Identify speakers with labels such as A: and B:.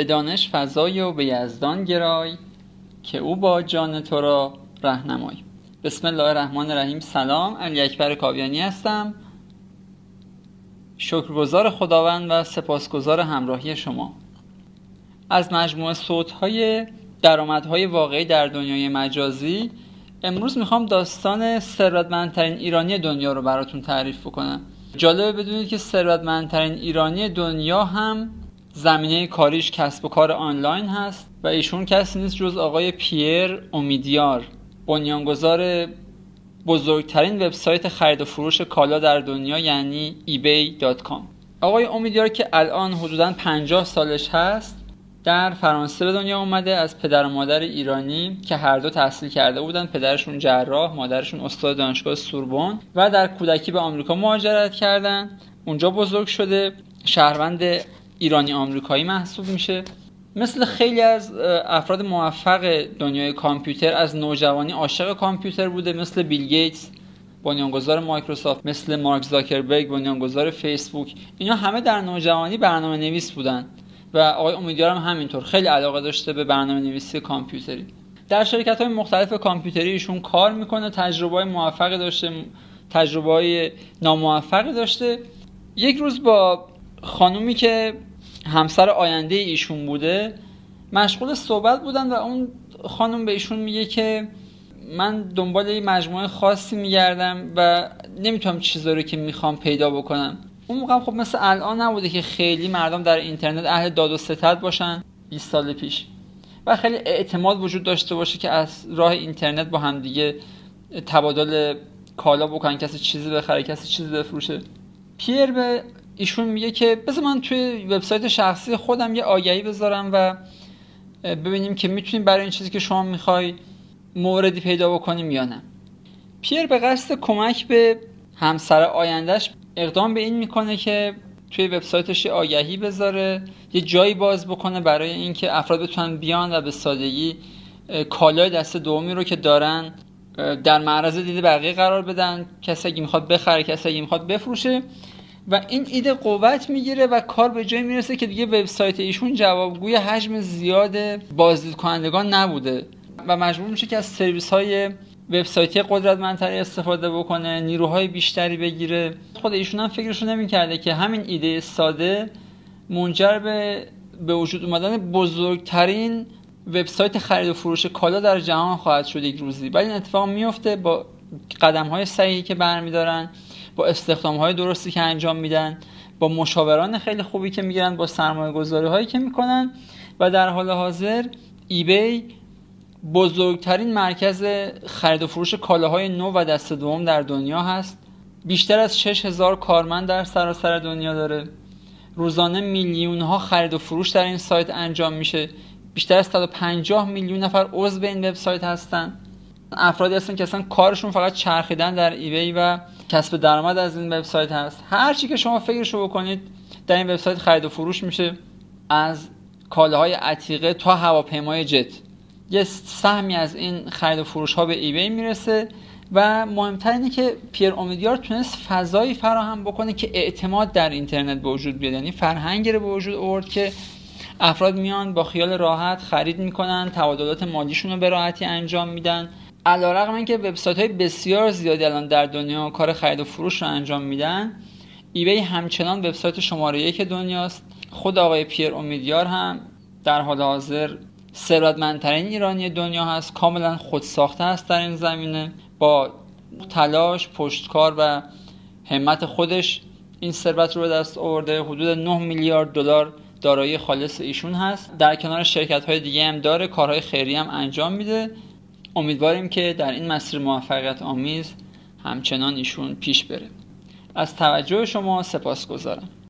A: به دانش فضای و به یزدان گرای که او با جان تو را رهنمای. بسم الله الرحمن الرحیم. سلام علی اکبر کاویانی هستم. شکرگزار خداوند و سپاسگزار همراهی شما. از مجموعه صوت‌های درآمدهای واقعی در دنیای مجازی امروز می‌خوام داستان ثروتمندترین ایرانی دنیا رو براتون تعریف بکنم. جالبه بدونید که ثروتمندترین ایرانی دنیا هم زمینه کاریش کسب و کار آنلاین هست و ایشون کسی نیست جز آقای پیر امیدیار بنیانگذار بزرگترین وبسایت خرید و فروش کالا در دنیا یعنی ebay.com آقای امیدیار که الان حدودا 50 سالش هست در فرانسه به دنیا اومده از پدر و مادر ایرانی که هر دو تحصیل کرده بودن پدرشون جراح مادرشون استاد دانشگاه سوربن و در کودکی به آمریکا مهاجرت کردن. اونجا بزرگ شده شهروند ایرانی آمریکایی محسوب میشه. مثل خیلی از افراد موفق دنیای کامپیوتر از نوجوانی عاشق کامپیوتر بوده مثل بیل گیتس بنیانگذار مایکروسافت مثل مارک زاکربرگ بنیانگذار فیسبوک. اینا همه در نوجوانی برنامه نویس بودن و آقای امیدوارم همینطور خیلی علاقه داشته به برنامه نویسی کامپیوتری. در شرکت های مختلف کامپیوتری ایشون کار می‌کنه تجربه های موفقی داشته تجربه های ناموفقی داشته. یک روز با خانومی که همسر آینده ایشون بوده مشغول صحبت بودن و اون خانم به ایشون میگه که من دنبال یه مجموعه خاصی میگردم و نمی‌تونم چیزا رو که می‌خوام پیدا بکنم. اون موقع خب مثل الان نبوده که خیلی مردم در اینترنت اهل داد و ستد باشن 20 سال پیش. و خیلی اعتماد وجود داشته باشه که از راه اینترنت با همدیگه تبادل کالا بکنن کسی چیزی بخره کسی چیزی بفروشه. پیر به ایشون میگه که بذار من توی وبسایت شخصی خودم یه آگهی بذارم و ببینیم که می‌تونیم برای این چیزی که شما می‌خوای موردی پیدا بکنیم یا نه. پیر به قصد کمک به همسر آیندهش اقدام به این می‌کنه که توی وبسایتش آگهی بذاره یه جایی باز بکنه برای اینکه افراد بتونن بیان و به سادگی کالای دست دومی رو که دارن در معرض دید بقیه قرار بدن. کسی اگه می‌خواد بخره کسی اگه می‌خواد بفروشه. و این ایده قوت می‌گیره و کار به جای می‌رسه که دیگه وبسایت ایشون جوابگوی حجم زیاد بازدید کنندگان نبوده و مجبور میشه که از سرویس های وبسایتی قدرتمندتری استفاده بکنه نیروهای بیشتری بگیره. خود ایشون هم فکرشو نمی‌کرده که همین ایده ساده منجر به به وجود اومدن بزرگترین وبسایت خرید و فروش کالا در جهان خواهد شد یک روزی. ولی این اتفاق میفته با قدم های صحیحی که برمیدارن. با استخدام های درستی که انجام میدن با مشاوران خیلی خوبی که می‌گیرن با سرمایه گذاری هایی که می‌کنن و در حال حاضر ایبی بزرگترین مرکز خرید و فروش کالاهای نو و دست دوم در دنیا هست. بیشتر از 6000 کارمند در سراسر دنیا داره. روزانه میلیون ها خرید و فروش در این سایت انجام میشه. بیشتر از 150 میلیون نفر عضو این وبسایت هستن. افرادی هستن که اصلا کارشون فقط چرخیدن در ایبی و کسب درآمد از این وبسایت هست. هر چی که شما فکرشو بکنید در این وبسایت خرید و فروش میشه. از کالاهای عتیقه تا هواپیمای جت. یه سهمی از این خرید و فروش ها به ایبی می‌رسه و مهمتر اینه که پیر امیدیار تونست فضایی فراهم بکنه که اعتماد در اینترنت به وجود بیاد. یعنی فرهنگی رو به وجود آورد که افراد میان با خیال راحت خرید می‌کنن تبادلات مالیشون رو به راحتی انجام میدن. علیرغم اینکه وبسایت های بسیار زیادی الان در دنیا کار خرید و فروش رو انجام میدن. ایبی همچنان وبسایت شماره یک دنیاست. خود آقای پیر امیدیار هم در حال حاضر ثروتمندترین ایرانی دنیا هست. کاملا خودساخته هست در این زمینه. با تلاش پشتکار و همت خودش این ثروت رو به دست آورده. حدود 9 میلیارد دلار دارایی خالص ایشون هست. در کنار شرکت های دیگه هم داره. کارهای خیری هم انجام میده. امیدواریم که در این مسیر موفقیت آمیز همچنان ایشون پیش بره. از توجه شما سپاس گذارم